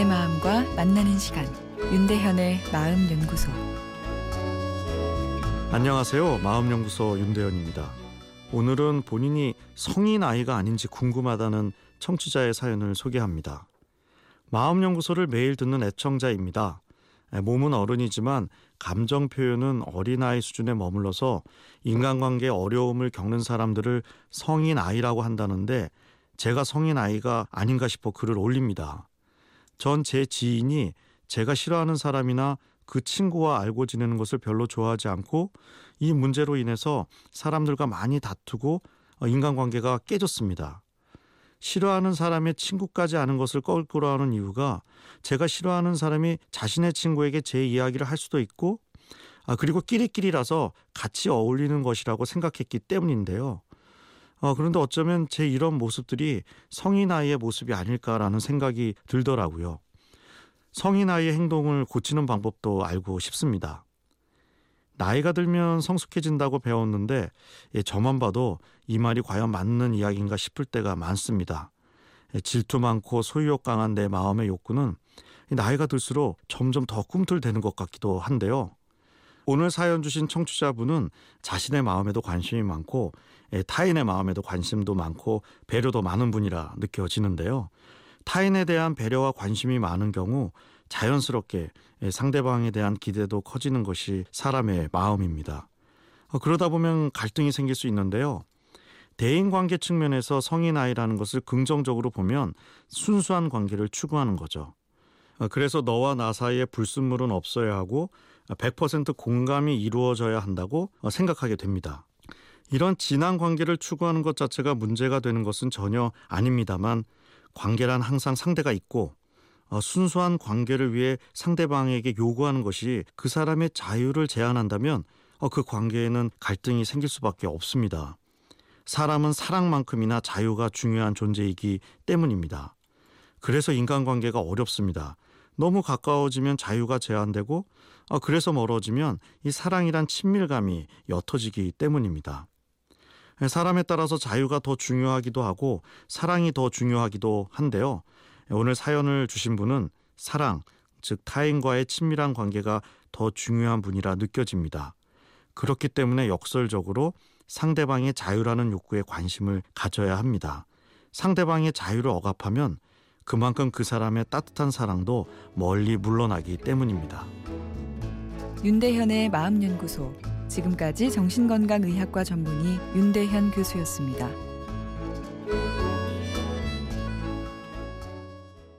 마음과 만나는 시간 윤대현의 마음 연구소 안녕하세요. 마음 연구소 윤대현입니다. 오늘은 본인이 성인 아이가 아닌지 궁금하다는 청취자의 사연을 소개합니다. 마음 연구소를 매일 듣는 애청자입니다. 몸은 어른이지만 감정 표현은 어린아이 수준에 머물러서 인간관계 어려움을 겪는 사람들을 성인 아이라고 한다는데 제가 성인 아이가 아닌가 싶어 글을 올립니다. 전 제 지인이 제가 싫어하는 사람이나 그 친구와 알고 지내는 것을 별로 좋아하지 않고 이 문제로 인해서 사람들과 많이 다투고 인간관계가 깨졌습니다. 싫어하는 사람의 친구까지 아는 것을 껄끄러워하는 이유가 제가 싫어하는 사람이 자신의 친구에게 제 이야기를 할 수도 있고 아 그리고 끼리끼리라서 같이 어울리는 것이라고 생각했기 때문인데요. 어, 그런데 어쩌면 제 이런 모습들이 성인 아이의 모습이 아닐까라는 생각이 들더라고요. 성인 아이의 행동을 고치는 방법도 알고 싶습니다. 나이가 들면 성숙해진다고 배웠는데 예, 저만 봐도 이 말이 과연 맞는 이야기인가 싶을 때가 많습니다. 예, 질투 많고 소유욕 강한 내 마음의 욕구는 나이가 들수록 점점 더 꿈틀대는 것 같기도 한데요. 오늘 사연 주신 청취자분은 자신의 마음에도 관심이 많고 예, 타인의 마음에도 관심도 많고 배려도 많은 분이라 느껴지는데요. 타인에 대한 배려와 관심이 많은 경우 자연스럽게 상대방에 대한 기대도 커지는 것이 사람의 마음입니다. 어, 그러다 보면 갈등이 생길 수 있는데요. 대인 관계 측면에서 성인 아이라는 것을 긍정적으로 보면 순수한 관계를 추구하는 거죠. 어, 그래서 너와 나 사이에 불순물은 없어야 하고 100% 공감이 이루어져야 한다고 어, 생각하게 됩니다. 이런 진한 관계를 추구하는 것 자체가 문제가 되는 것은 전혀 아닙니다만 관계란 항상 상대가 있고 어, 순수한 관계를 위해 상대방에게 요구하는 것이 그 사람의 자유를 제한한다면 어, 그 관계에는 갈등이 생길 수밖에 없습니다. 사람은 사랑만큼이나 자유가 중요한 존재이기 때문입니다. 그래서 인간관계가 어렵습니다. 너무 가까워지면 자유가 제한되고 어, 그래서 멀어지면 이 사랑이란 친밀감이 옅어지기 때문입니다. 사람에 따라서 자유가 더 중요하기도 하고 사랑이 더 중요하기도 한데요. 오늘 사연을 주신 분은 사랑, 즉 타인과의 친밀한 관계가 더 중요한 분이라 느껴집니다. 그렇기 때문에 역설적으로 상대방의 자유라는 욕구에 관심을 가져야 합니다. 상대방의 자유를 억압하면 그만큼 그 사람의 따뜻한 사랑도 멀리 물러나기 때문입니다. 윤대현의 마음연구소 지금까지 정신건강의학과 전문의 윤대현 교수였습니다.